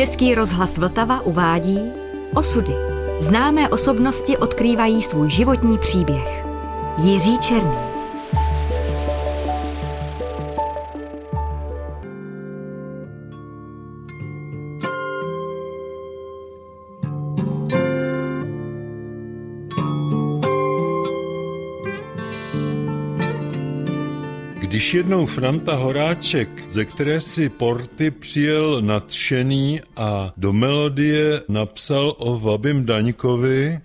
Český rozhlas Vltava uvádí Osudy. Známé osobnosti odkrývají svůj životní příběh. Jiří Černý. Jednou Franta Horáček, ze které si Porty přijel nadšený a do melodie napsal o Vabim Daňkovi,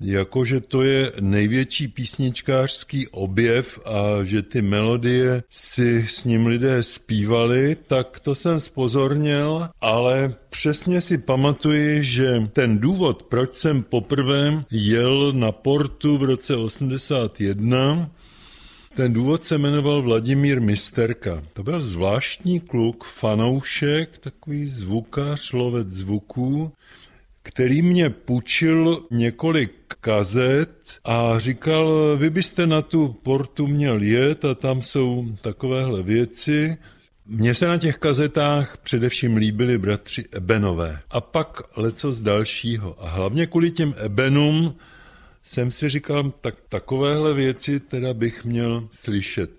jakože to je největší písničkářský objev a že ty melodie si s ním lidé zpívali, tak to jsem spozornil, ale přesně si pamatuji, že ten důvod, proč jsem poprvé jel na portu v roce 81, ten důvod se jmenoval Vladimír Misterka. To byl zvláštní kluk, fanoušek, takový zvukař, lovec zvuků, který mě půjčil několik kazet a říkal, vy byste na tu portu měl jet a tam jsou takovéhle věci. Mně se na těch kazetách především líbili bratři Ebenové a pak leco z dalšího. A hlavně kvůli těm Ebenům jsem si říkal, tak takovéhle věci teda bych měl slyšet.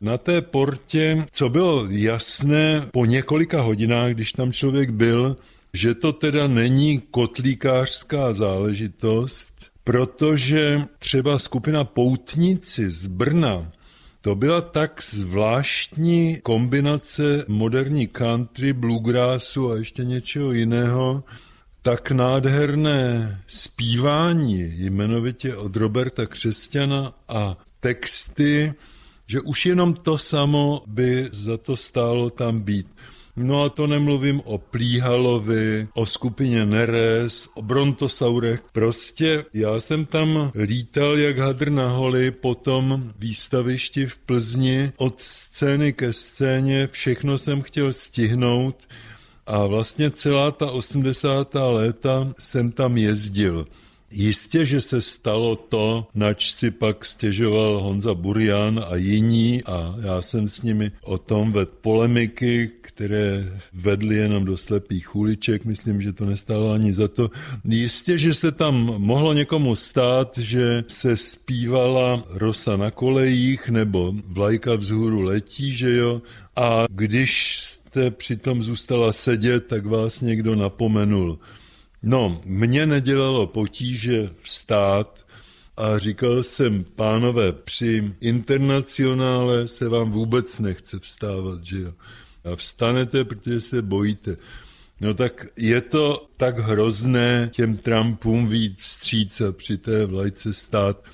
Na té portě, co bylo jasné po několika hodinách, když tam člověk byl, že to teda není kotlíkářská záležitost, protože třeba skupina Poutníci z Brna, to byla tak zvláštní kombinace moderní country, bluegrassu a ještě něčeho jiného, tak nádherné zpívání, jmenovitě od Roberta Křesťana a texty, že už jenom to samo by za to stálo tam být. No a to nemluvím o Plíhalovi, o skupině Neres, o Brontosaurech. Prostě já jsem tam lítal jak hadr na holi po tom výstavišti v Plzni. Od scény ke scéně všechno jsem chtěl stihnout a vlastně celá ta 80. léta jsem tam jezdil. Jistě, že se stalo to, nač si pak stěžoval Honza Burian a jiní a já jsem s nimi o tom ved polemiky, které vedly jenom do slepých uliček, myslím, že to nestálo ani za to. Jistě, že se tam mohlo někomu stát, že se zpívala Rosa na kolejích nebo Vlajka vzhůru letí, že jo, a když jste přitom zůstala sedět, tak vás někdo napomenul. No, mě nedělalo potíže vstát a říkal jsem, pánové, při internacionále se vám vůbec nechce vstávat, že jo. A vstanete, protože se bojíte. No tak je to tak hrozné těm Trumpům vít vstříc a při té vlajce stát.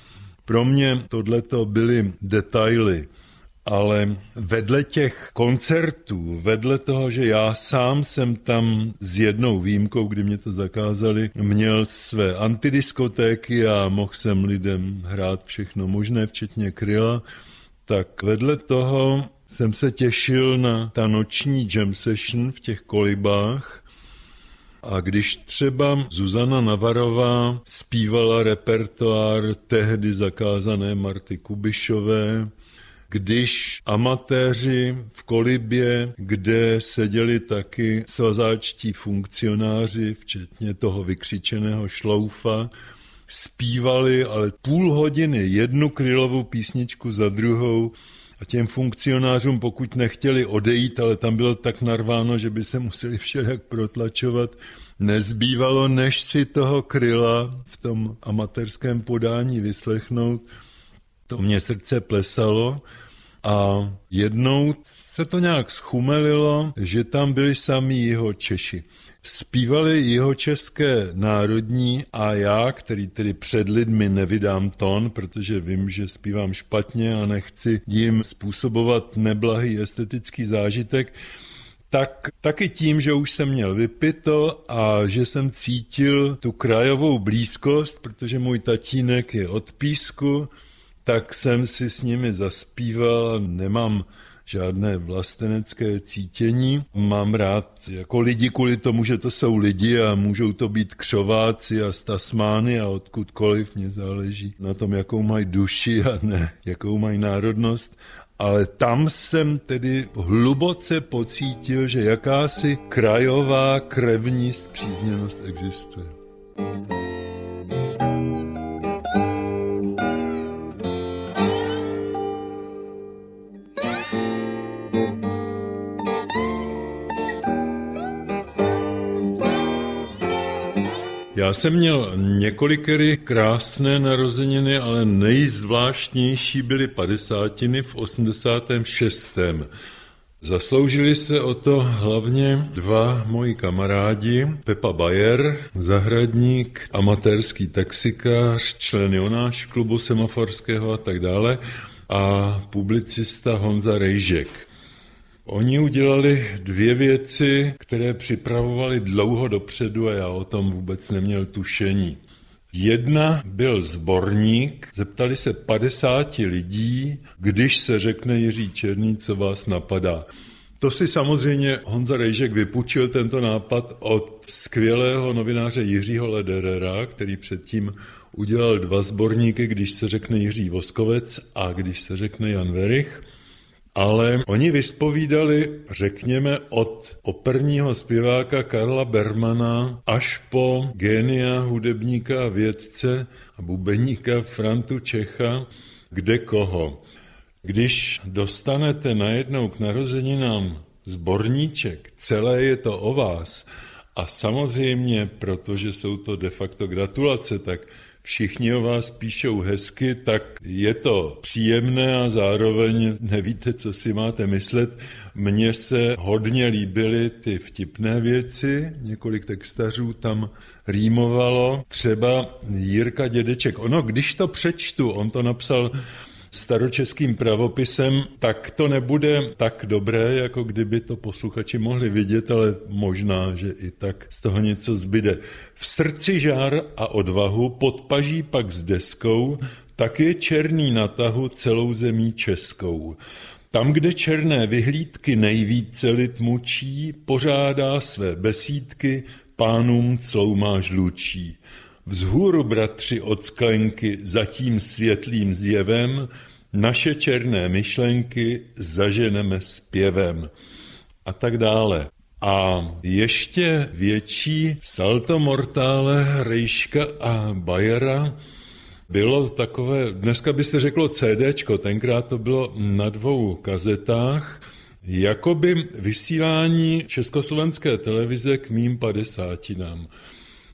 Pro mě tohleto byly detaily ale vedle těch koncertů, vedle toho, že já sám jsem tam s jednou výjimkou, kdy mě to zakázali, měl své antidiskotéky a mohl jsem lidem hrát všechno možné, včetně kryla, tak vedle toho jsem se těšil na ta noční jam session v těch kolibách, a když třeba Zuzana Navarová zpívala repertoár tehdy zakázané Marty Kubišové, když amatéři v kolibě, kde seděli taky svazáčtí funkcionáři, včetně toho vykřičeného šloufa, zpívali ale půl hodiny jednu krylovou písničku za druhou a těm funkcionářům, pokud nechtěli odejít, ale tam bylo tak narváno, že by se museli všelijak protlačovat, nezbývalo, než si toho kryla v tom amatérském podání vyslechnout to mě srdce plesalo a jednou se to nějak schumelilo, že tam byli sami jeho Češi. Zpívali jeho české národní a já, který tedy před lidmi nevydám ton, protože vím, že zpívám špatně a nechci jim způsobovat neblahý estetický zážitek, tak taky tím, že už jsem měl vypito a že jsem cítil tu krajovou blízkost, protože můj tatínek je od Písku, tak jsem si s nimi zaspíval, nemám žádné vlastenecké cítění. Mám rád jako lidi kvůli tomu, že to jsou lidi a můžou to být křováci a stasmány a odkudkoliv, mě záleží na tom, jakou mají duši a ne, jakou mají národnost ale tam jsem tedy hluboce pocítil, že jakási krajová krevní zpřízněnost existuje. Já jsem měl několikery krásné narozeniny, ale nejzvláštnější byly padesátiny v 86. Zasloužili se o to hlavně dva moji kamarádi, Pepa Bayer, zahradník, amatérský taxikář, člen Jonáš klubu semaforského a tak dále, a publicista Honza Rejžek. Oni udělali dvě věci, které připravovali dlouho dopředu a já o tom vůbec neměl tušení. Jedna byl zborník, zeptali se 50 lidí, když se řekne Jiří Černý, co vás napadá. To si samozřejmě Honza Rejžek vypučil tento nápad od skvělého novináře Jiřího Lederera, který předtím udělal dva sborníky, když se řekne Jiří Voskovec a když se řekne Jan Verich ale oni vyspovídali, řekněme, od operního zpěváka Karla Bermana až po génia, hudebníka a vědce a bubeníka Frantu Čecha, kde koho. Když dostanete najednou k narozeninám zborníček, celé je to o vás, a samozřejmě, protože jsou to de facto gratulace, tak všichni o vás píšou hezky, tak je to příjemné a zároveň nevíte, co si máte myslet. Mně se hodně líbily ty vtipné věci, několik textařů tam rýmovalo, třeba Jirka Dědeček. Ono, když to přečtu, on to napsal staročeským pravopisem, tak to nebude tak dobré, jako kdyby to posluchači mohli vidět, ale možná, že i tak z toho něco zbyde. V srdci žár a odvahu podpaží pak s deskou, tak je černý na tahu celou zemí českou. Tam, kde černé vyhlídky nejvíce lid mučí, pořádá své besídky, pánům cloumá žlučí. Vzhůru, bratři, od sklenky za tím světlým zjevem naše černé myšlenky zaženeme zpěvem a tak dále. A ještě větší salto mortále Rejška a Bajera bylo takové, dneska by se řeklo CDčko, tenkrát to bylo na dvou kazetách, jakoby vysílání československé televize k mým padesátinám.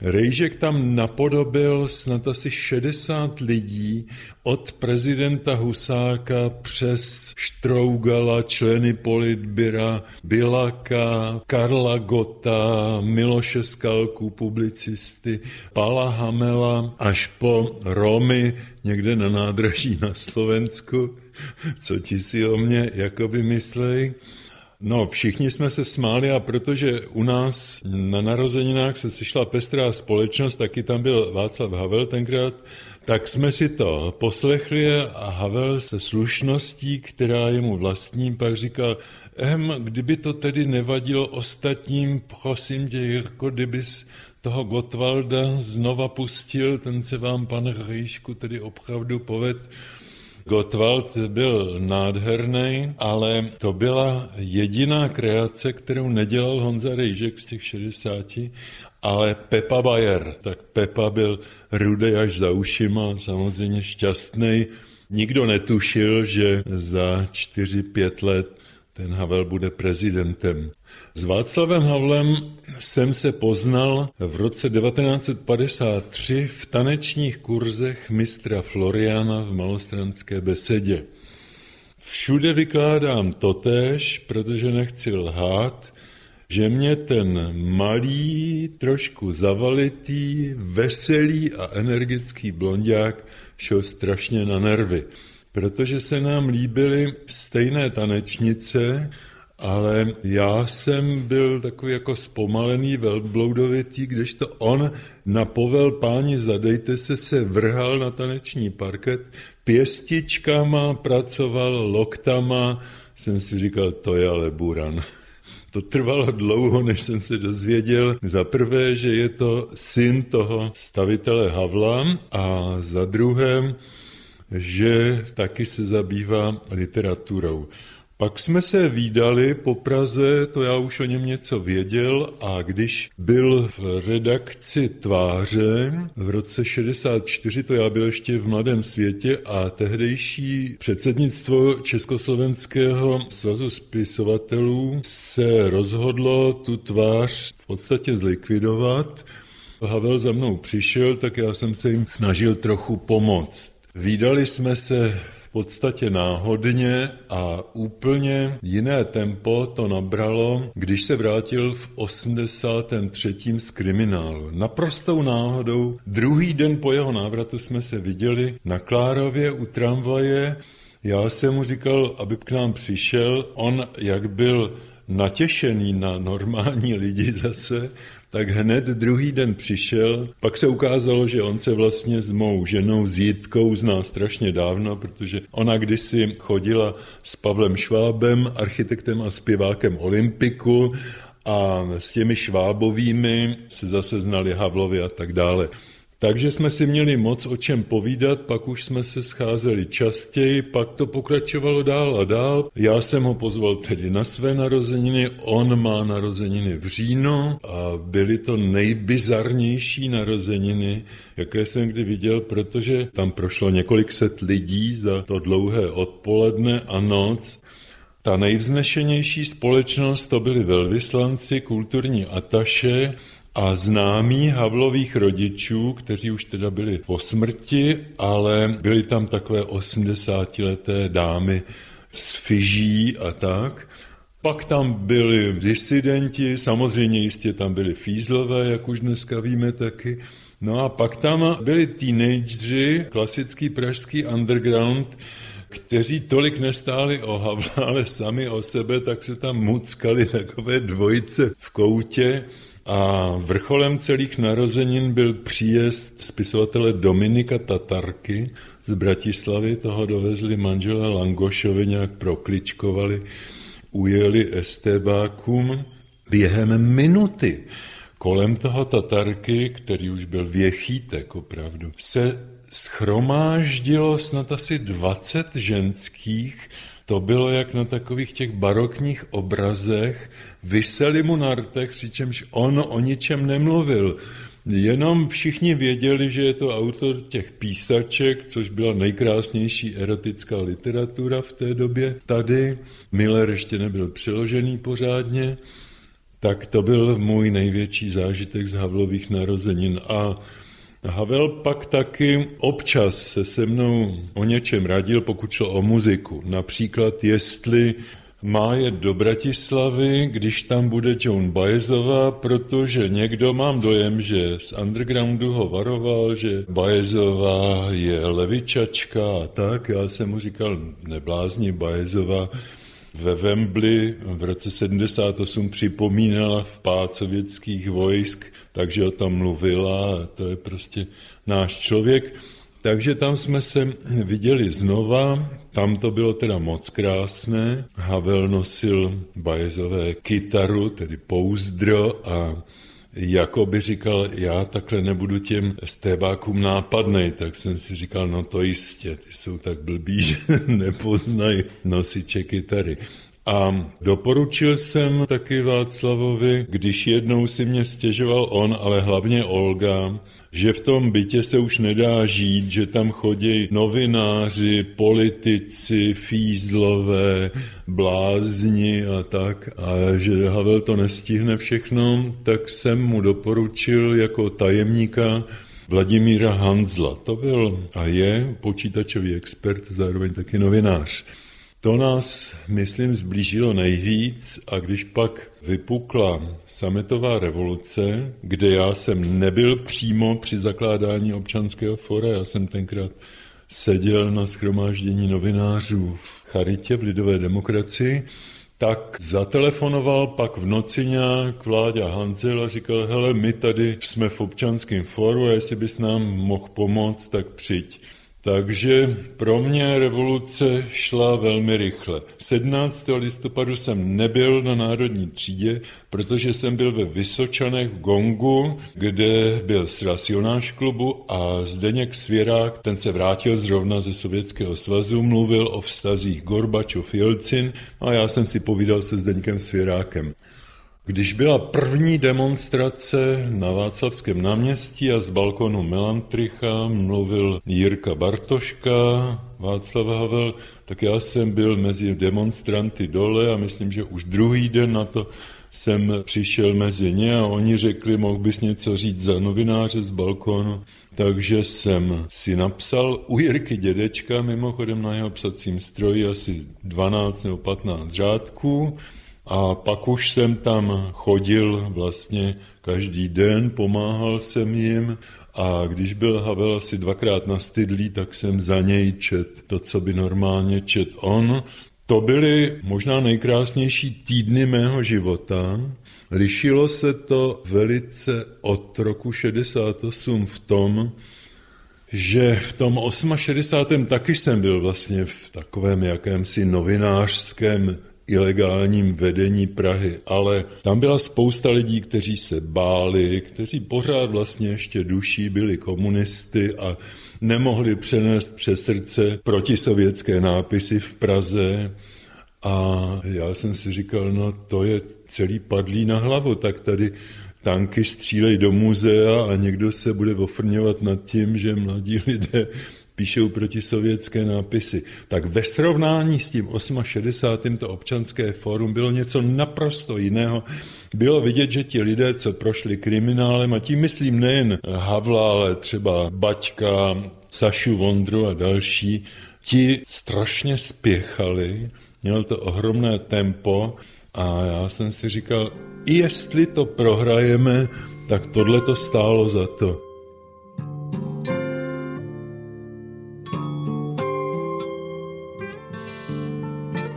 Rejžek tam napodobil snad asi 60 lidí, od prezidenta Husáka přes Štrougala, členy politbyra, Bilaka, Karla Gota, Miloše Skalku, publicisty, Pala Hamela, až po Romy někde na nádraží na Slovensku. Co ti si o mě jakoby myslej? No, všichni jsme se smáli a protože u nás na narozeninách se sešla pestrá společnost, taky tam byl Václav Havel tenkrát, tak jsme si to poslechli a Havel se slušností, která je mu pak říkal, ehm, kdyby to tedy nevadilo ostatním, prosím tě, Jirko, kdybys toho Gotwalda znova pustil, ten se vám, pane Hejšku, tedy opravdu poved. Gottwald byl nádherný, ale to byla jediná kreace, kterou nedělal Honza Rejžek z těch 60, ale Pepa Bayer. Tak Pepa byl rudej až za ušima, samozřejmě šťastný. Nikdo netušil, že za 4-5 let ten Havel bude prezidentem. S Václavem Havlem jsem se poznal v roce 1953 v tanečních kurzech mistra Floriana v Malostranské besedě. Všude vykládám totéž, protože nechci lhát, že mě ten malý, trošku zavalitý, veselý a energický blondák šel strašně na nervy, protože se nám líbily stejné tanečnice, ale já jsem byl takový jako zpomalený, velbloudovitý, kdežto on na povel páni zadejte se se vrhal na taneční parket, pěstičkama pracoval, loktama, jsem si říkal, to je ale buran. To trvalo dlouho, než jsem se dozvěděl za prvé, že je to syn toho stavitele Havla a za druhé, že taky se zabývá literaturou. Pak jsme se výdali po Praze, to já už o něm něco věděl a když byl v redakci Tváře v roce 64, to já byl ještě v Mladém světě a tehdejší předsednictvo Československého svazu spisovatelů se rozhodlo tu tvář v podstatě zlikvidovat. Havel za mnou přišel, tak já jsem se jim snažil trochu pomoct. Výdali jsme se podstatě náhodně a úplně jiné tempo to nabralo, když se vrátil v 83. z kriminálu. Naprostou náhodou druhý den po jeho návratu jsme se viděli na Klárově u tramvaje. Já jsem mu říkal, aby k nám přišel. On, jak byl natěšený na normální lidi zase, tak hned druhý den přišel. Pak se ukázalo, že on se vlastně s mou ženou, s Jitkou, zná strašně dávno, protože ona kdysi chodila s Pavlem Švábem, architektem a zpěvákem Olympiku a s těmi švábovými se zase znali Havlovi a tak dále. Takže jsme si měli moc o čem povídat, pak už jsme se scházeli častěji, pak to pokračovalo dál a dál. Já jsem ho pozval tedy na své narozeniny, on má narozeniny v říjnu a byly to nejbizarnější narozeniny, jaké jsem kdy viděl, protože tam prošlo několik set lidí za to dlouhé odpoledne a noc. Ta nejvznešenější společnost to byli velvyslanci, kulturní ataše, a známí Havlových rodičů, kteří už teda byli po smrti, ale byly tam takové 80-leté dámy z Fiží a tak. Pak tam byli disidenti, samozřejmě jistě tam byli fízlové, jak už dneska víme taky. No a pak tam byli teenageři, klasický pražský underground, kteří tolik nestáli o Havla, ale sami o sebe, tak se tam muckali takové dvojice v koutě. A vrcholem celých narozenin byl příjezd spisovatele Dominika Tatarky z Bratislavy. Toho dovezli manžela Langošovi, nějak prokličkovali, ujeli estébákům během minuty. Kolem toho Tatarky, který už byl věchýtek opravdu, se schromáždilo snad asi 20 ženských, to bylo jak na takových těch barokních obrazech, vyseli mu na rtech, přičemž on o ničem nemluvil. Jenom všichni věděli, že je to autor těch písaček, což byla nejkrásnější erotická literatura v té době. Tady Miller ještě nebyl přeložený pořádně, tak to byl můj největší zážitek z Havlových narozenin. A Havel pak taky občas se se mnou o něčem radil, pokud šlo o muziku. Například, jestli má je do Bratislavy, když tam bude Joan Baezová, protože někdo mám dojem, že z undergroundu ho varoval, že Baezová je levičačka a tak. Já jsem mu říkal, neblázni Baezová ve Wembley v roce 78 připomínala vpád sovětských vojsk, takže o tom mluvila to je prostě náš člověk. Takže tam jsme se viděli znova, tam to bylo teda moc krásné. Havel nosil bajezové kytaru, tedy pouzdro a jako by říkal, já takhle nebudu těm stébákům nápadnej, tak jsem si říkal, no to jistě, ty jsou tak blbí, že nepoznají nosiče kytary. A doporučil jsem taky Václavovi, když jednou si mě stěžoval on, ale hlavně Olga, že v tom bytě se už nedá žít, že tam chodí novináři, politici, fízlové, blázni a tak, a že Havel to nestihne všechno, tak jsem mu doporučil jako tajemníka Vladimíra Hanzla. To byl a je počítačový expert, zároveň taky novinář. To nás, myslím, zblížilo nejvíc a když pak vypukla sametová revoluce, kde já jsem nebyl přímo při zakládání občanského fora, já jsem tenkrát seděl na schromáždění novinářů v Charitě v Lidové demokracii, tak zatelefonoval pak v noci nějak Vláďa Hanzel a říkal, hele, my tady jsme v občanském foru a jestli bys nám mohl pomoct, tak přijď. Takže pro mě revoluce šla velmi rychle. 17. listopadu jsem nebyl na národní třídě, protože jsem byl ve Vysočanech v Gongu, kde byl sraz Jonáš klubu a Zdeněk Svěrák, ten se vrátil zrovna ze Sovětského svazu, mluvil o vztazích Gorbačov-Jelcin a já jsem si povídal se Zdeňkem Svěrákem. Když byla první demonstrace na Václavském náměstí a z balkonu Melantricha mluvil Jirka Bartoška, Václav Havel, tak já jsem byl mezi demonstranty dole a myslím, že už druhý den na to jsem přišel mezi ně a oni řekli, mohl bys něco říct za novináře z balkonu. Takže jsem si napsal u Jirky dědečka, mimochodem na jeho psacím stroji asi 12 nebo 15 řádků, a pak už jsem tam chodil vlastně každý den, pomáhal jsem jim a když byl Havel asi dvakrát nastydlý, tak jsem za něj čet to, co by normálně čet on. To byly možná nejkrásnější týdny mého života. Lišilo se to velice od roku 68 v tom, že v tom 68. taky jsem byl vlastně v takovém jakémsi novinářském ilegálním vedení Prahy, ale tam byla spousta lidí, kteří se báli, kteří pořád vlastně ještě duší byli komunisty a nemohli přenést přes srdce protisovětské nápisy v Praze. A já jsem si říkal, no to je celý padlý na hlavu, tak tady tanky střílej do muzea a někdo se bude ofrňovat nad tím, že mladí lidé píšou protisovětské nápisy. Tak ve srovnání s tím 68. to občanské fórum bylo něco naprosto jiného. Bylo vidět, že ti lidé, co prošli kriminálem, a tím myslím nejen Havla, ale třeba Baťka, Sašu Vondru a další, ti strašně spěchali, měl to ohromné tempo a já jsem si říkal, jestli to prohrajeme, tak tohle to stálo za to.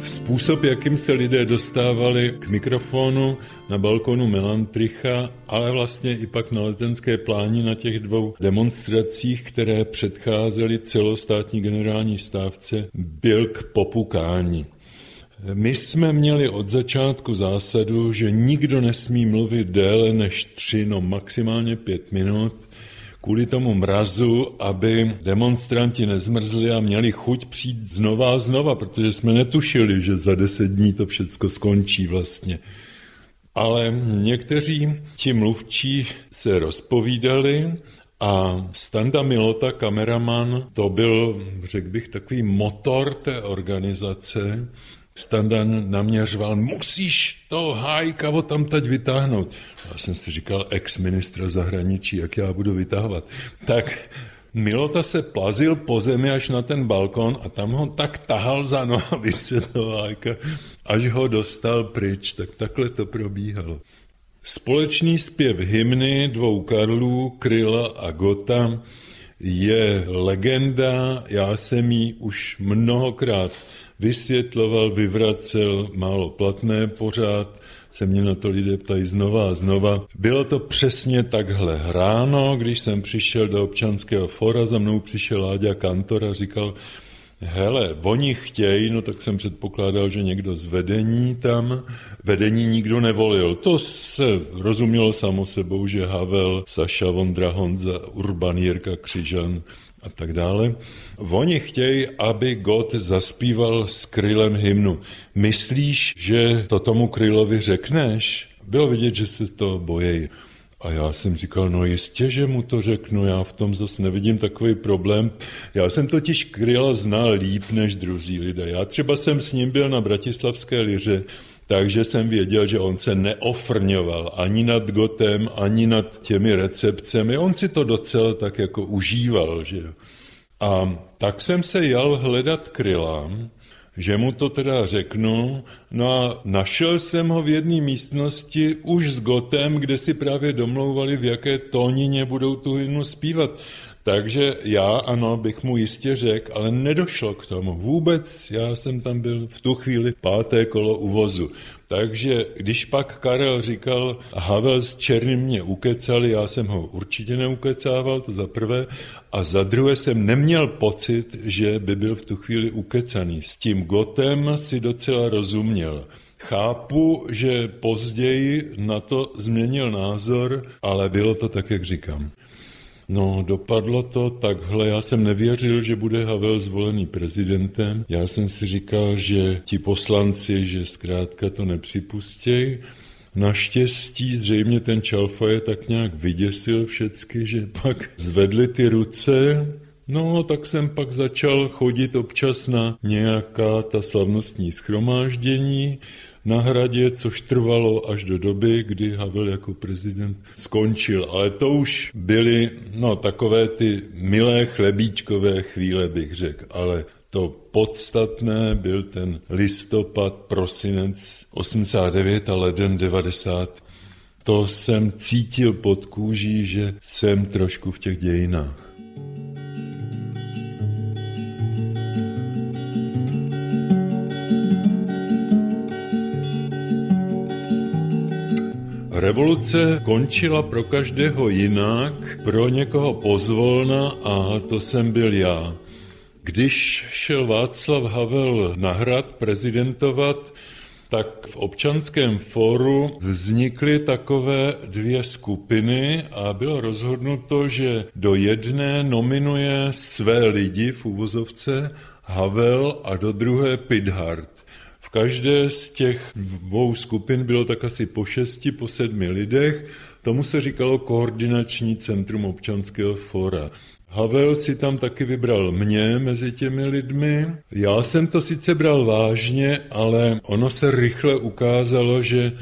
Způsob, jakým se lidé dostávali k mikrofonu na balkonu Melantricha, ale vlastně i pak na letenské pláni na těch dvou demonstracích, které předcházely celostátní generální stávce, byl k popukání. My jsme měli od začátku zásadu, že nikdo nesmí mluvit déle než tři, no maximálně pět minut, kvůli tomu mrazu, aby demonstranti nezmrzli a měli chuť přijít znova a znova, protože jsme netušili, že za deset dní to všecko skončí vlastně. Ale někteří ti mluvčí se rozpovídali a Standa Milota, kameraman, to byl, řekl bych, takový motor té organizace, Standan na mě řval, musíš to hájka tam teď vytáhnout. Já jsem si říkal, ex-ministra zahraničí, jak já budu vytahovat. Tak Milota se plazil po zemi až na ten balkon a tam ho tak tahal za nohavice toho hájka, až ho dostal pryč. Tak takhle to probíhalo. Společný zpěv hymny dvou Karlů, Kryla a Gota je legenda, já jsem ji už mnohokrát vysvětloval, vyvracel, málo platné pořád, se mě na to lidé ptají znova a znova. Bylo to přesně takhle hráno, když jsem přišel do občanského fora, za mnou přišel Láďa Kantor a říkal, hele, oni chtějí, no tak jsem předpokládal, že někdo z vedení tam, vedení nikdo nevolil. To se rozumělo samo sebou, že Havel, Saša Vondra Honza, Urban Jirka Křižan, a tak dále. Oni chtějí, aby God zaspíval s krylem hymnu. Myslíš, že to tomu krylovi řekneš? Bylo vidět, že se to bojejí. A já jsem říkal, no jistě, že mu to řeknu, já v tom zase nevidím takový problém. Já jsem totiž Kryla znal líp než druzí lidé. Já třeba jsem s ním byl na Bratislavské liře, takže jsem věděl, že on se neofrňoval ani nad Gotem, ani nad těmi recepcemi. On si to docela tak jako užíval. Že A tak jsem se jal hledat krylám, že mu to teda řeknu, no a našel jsem ho v jedné místnosti už s Gotem, kde si právě domlouvali, v jaké tónině budou tu hymnu zpívat. Takže já, ano, bych mu jistě řekl, ale nedošlo k tomu. Vůbec, já jsem tam byl v tu chvíli páté kolo uvozu. Takže když pak Karel říkal, Havel s Černým mě ukecali, já jsem ho určitě neukecával, to za prvé, a za druhé jsem neměl pocit, že by byl v tu chvíli ukecaný. S tím Gotem si docela rozuměl. Chápu, že později na to změnil názor, ale bylo to tak, jak říkám. No, dopadlo to takhle. Já jsem nevěřil, že bude Havel zvolený prezidentem. Já jsem si říkal, že ti poslanci, že zkrátka to nepřipustějí. Naštěstí zřejmě ten Čalfa tak nějak vyděsil všecky, že pak zvedli ty ruce, No, tak jsem pak začal chodit občas na nějaká ta slavnostní schromáždění na hradě, což trvalo až do doby, kdy Havel jako prezident skončil. Ale to už byly no, takové ty milé chlebíčkové chvíle, bych řekl. Ale to podstatné byl ten listopad, prosinec 89 a leden 90. To jsem cítil pod kůží, že jsem trošku v těch dějinách. Revoluce končila pro každého jinak, pro někoho pozvolna a to jsem byl já. Když šel Václav Havel na hrad prezidentovat, tak v občanském fóru vznikly takové dvě skupiny a bylo rozhodnuto, že do jedné nominuje své lidi v úvozovce Havel a do druhé Pidhart. V každé z těch dvou skupin bylo tak asi po šesti, po sedmi lidech. Tomu se říkalo koordinační centrum občanského fora. Havel si tam taky vybral mě mezi těmi lidmi. Já jsem to sice bral vážně, ale ono se rychle ukázalo, že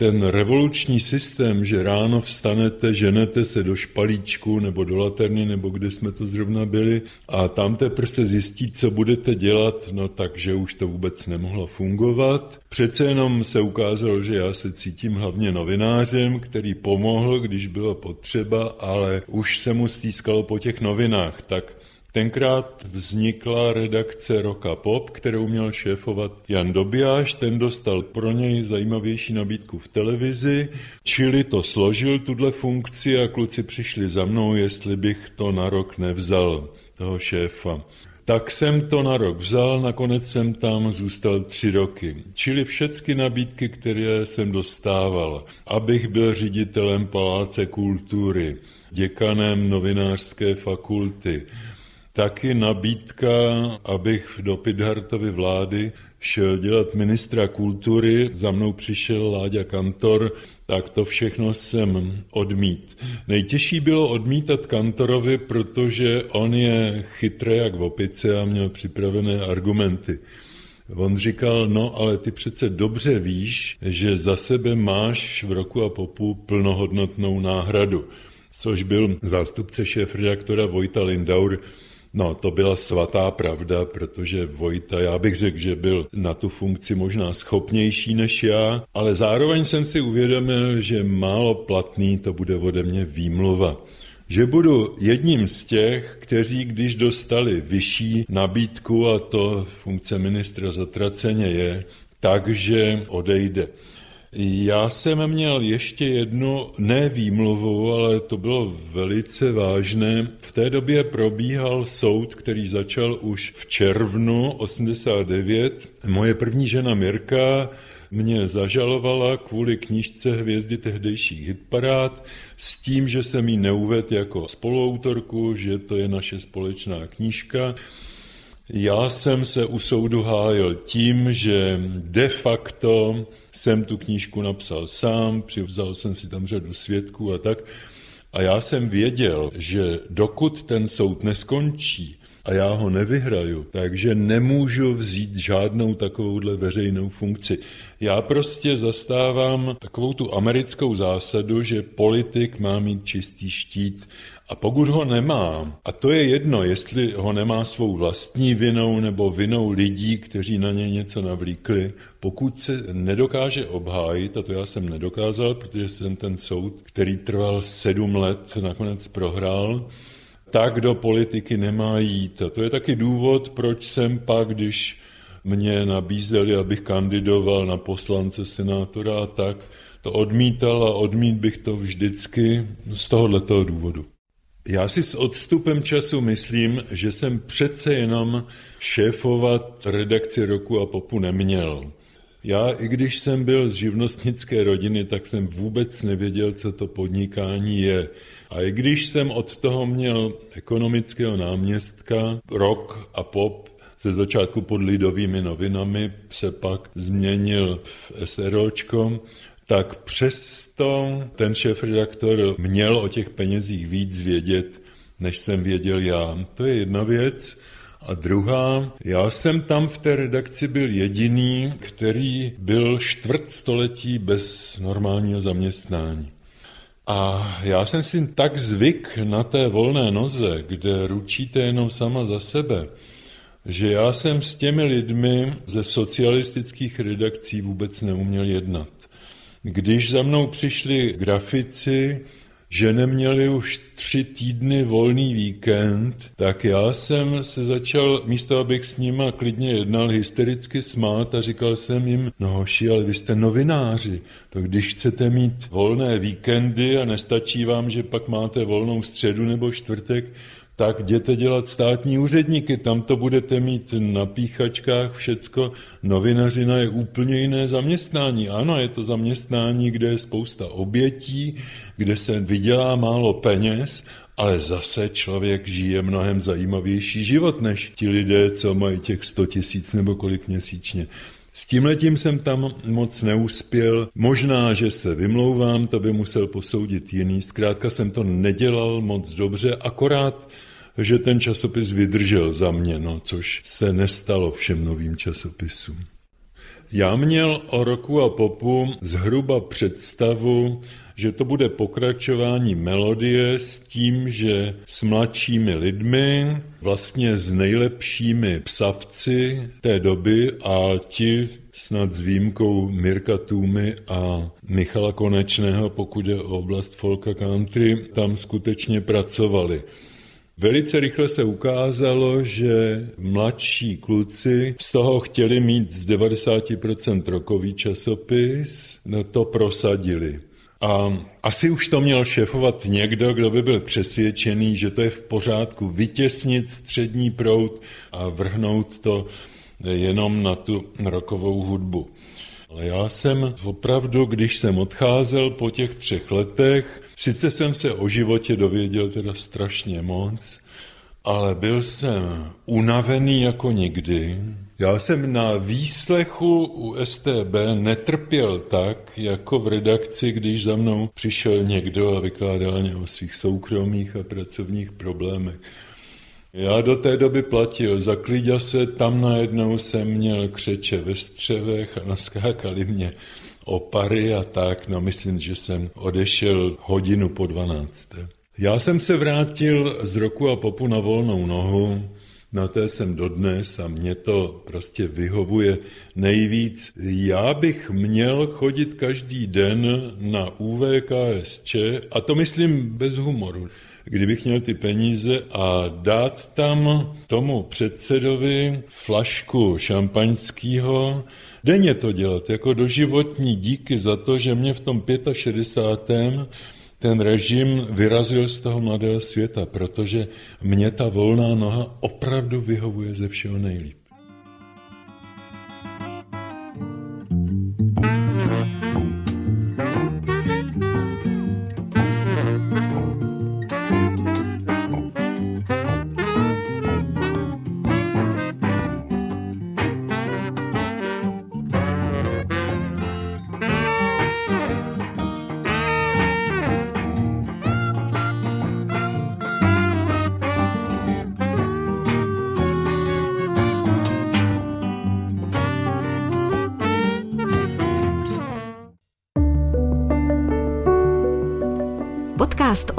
ten revoluční systém, že ráno vstanete, ženete se do špalíčku nebo do laterny, nebo kde jsme to zrovna byli a tam teprve se zjistí, co budete dělat, no takže už to vůbec nemohlo fungovat. Přece jenom se ukázalo, že já se cítím hlavně novinářem, který pomohl, když bylo potřeba, ale už se mu stýskalo po těch novinách, tak Tenkrát vznikla redakce Roka Pop, kterou měl šéfovat Jan Dobijáš, ten dostal pro něj zajímavější nabídku v televizi, čili to složil tuhle funkci a kluci přišli za mnou, jestli bych to na rok nevzal, toho šéfa. Tak jsem to na rok vzal, nakonec jsem tam zůstal tři roky. Čili všechny nabídky, které jsem dostával, abych byl ředitelem Paláce kultury, děkanem novinářské fakulty, taky nabídka, abych do Pidhartovy vlády šel dělat ministra kultury, za mnou přišel Láďa Kantor, tak to všechno jsem odmít. Nejtěžší bylo odmítat Kantorovi, protože on je chytrý jak v opice a měl připravené argumenty. On říkal, no ale ty přece dobře víš, že za sebe máš v roku a popu plnohodnotnou náhradu, což byl zástupce šéf-redaktora Vojta Lindaur, No, to byla svatá pravda, protože Vojta, já bych řekl, že byl na tu funkci možná schopnější než já, ale zároveň jsem si uvědomil, že málo platný to bude ode mě výmluva že budu jedním z těch, kteří, když dostali vyšší nabídku, a to funkce ministra zatraceně je, takže odejde. Já jsem měl ještě jednu, ne výmluvu, ale to bylo velice vážné. V té době probíhal soud, který začal už v červnu 89. Moje první žena Mirka mě zažalovala kvůli knížce Hvězdy tehdejších hitparád s tím, že jsem ji neuvedl jako spoluautorku, že to je naše společná knížka. Já jsem se u soudu hájil tím, že de facto jsem tu knížku napsal sám, přivzal jsem si tam řadu svědků a tak. A já jsem věděl, že dokud ten soud neskončí a já ho nevyhraju, takže nemůžu vzít žádnou takovouhle veřejnou funkci. Já prostě zastávám takovou tu americkou zásadu, že politik má mít čistý štít a pokud ho nemá, a to je jedno, jestli ho nemá svou vlastní vinou nebo vinou lidí, kteří na něj něco navlíkli, pokud se nedokáže obhájit, a to já jsem nedokázal, protože jsem ten soud, který trval sedm let, nakonec prohrál, tak do politiky nemá jít. A to je taky důvod, proč jsem pak, když mě nabízeli, abych kandidoval na poslance, senátora a tak, to odmítal a odmít bych to vždycky z tohoto důvodu. Já si s odstupem času myslím, že jsem přece jenom šéfovat redakci roku a popu neměl. Já, i když jsem byl z živnostnické rodiny, tak jsem vůbec nevěděl, co to podnikání je. A i když jsem od toho měl ekonomického náměstka, rok a pop, ze začátku pod lidovými novinami se pak změnil v SROčko, tak přesto ten šéf-redaktor měl o těch penězích víc vědět, než jsem věděl já. To je jedna věc. A druhá, já jsem tam v té redakci byl jediný, který byl čtvrt století bez normálního zaměstnání. A já jsem si tak zvyk na té volné noze, kde ručíte jenom sama za sebe, že já jsem s těmi lidmi ze socialistických redakcí vůbec neuměl jednat. Když za mnou přišli grafici, že neměli už tři týdny volný víkend, tak já jsem se začal, místo abych s nima klidně jednal, hystericky smát a říkal jsem jim, no hoši, ale vy jste novináři, to když chcete mít volné víkendy a nestačí vám, že pak máte volnou středu nebo čtvrtek, tak jděte dělat státní úředníky, tam to budete mít na píchačkách všecko. Novinařina je úplně jiné zaměstnání. Ano, je to zaměstnání, kde je spousta obětí, kde se vydělá málo peněz, ale zase člověk žije mnohem zajímavější život, než ti lidé, co mají těch 100 tisíc nebo kolik měsíčně. S tímhletím jsem tam moc neuspěl. Možná, že se vymlouvám, to by musel posoudit jiný. Zkrátka jsem to nedělal moc dobře, akorát že ten časopis vydržel za mě, no, což se nestalo všem novým časopisům. Já měl o roku a popu zhruba představu, že to bude pokračování melodie s tím, že s mladšími lidmi, vlastně s nejlepšími psavci té doby a ti snad s výjimkou Mirka Tůmy a Michala Konečného, pokud je o oblast folka country, tam skutečně pracovali. Velice rychle se ukázalo, že mladší kluci z toho chtěli mít z 90% rokový časopis, no to prosadili. A asi už to měl šéfovat někdo, kdo by byl přesvědčený, že to je v pořádku vytěsnit střední proud a vrhnout to jenom na tu rokovou hudbu. Ale já jsem opravdu, když jsem odcházel po těch třech letech, sice jsem se o životě dověděl teda strašně moc, ale byl jsem unavený jako nikdy. Já jsem na výslechu u STB netrpěl tak, jako v redakci, když za mnou přišel někdo a vykládal mě o svých soukromých a pracovních problémech. Já do té doby platil za se, tam najednou jsem měl křeče ve střevech a naskákali mě opary a tak. No myslím, že jsem odešel hodinu po dvanácté. Já jsem se vrátil z roku a popu na volnou nohu, na té jsem dodnes a mě to prostě vyhovuje nejvíc. Já bych měl chodit každý den na UVKSČ a to myslím bez humoru kdybych měl ty peníze a dát tam tomu předsedovi flašku šampaňského, denně to dělat, jako doživotní díky za to, že mě v tom 65 ten režim vyrazil z toho mladého světa, protože mě ta volná noha opravdu vyhovuje ze všeho nejlíp.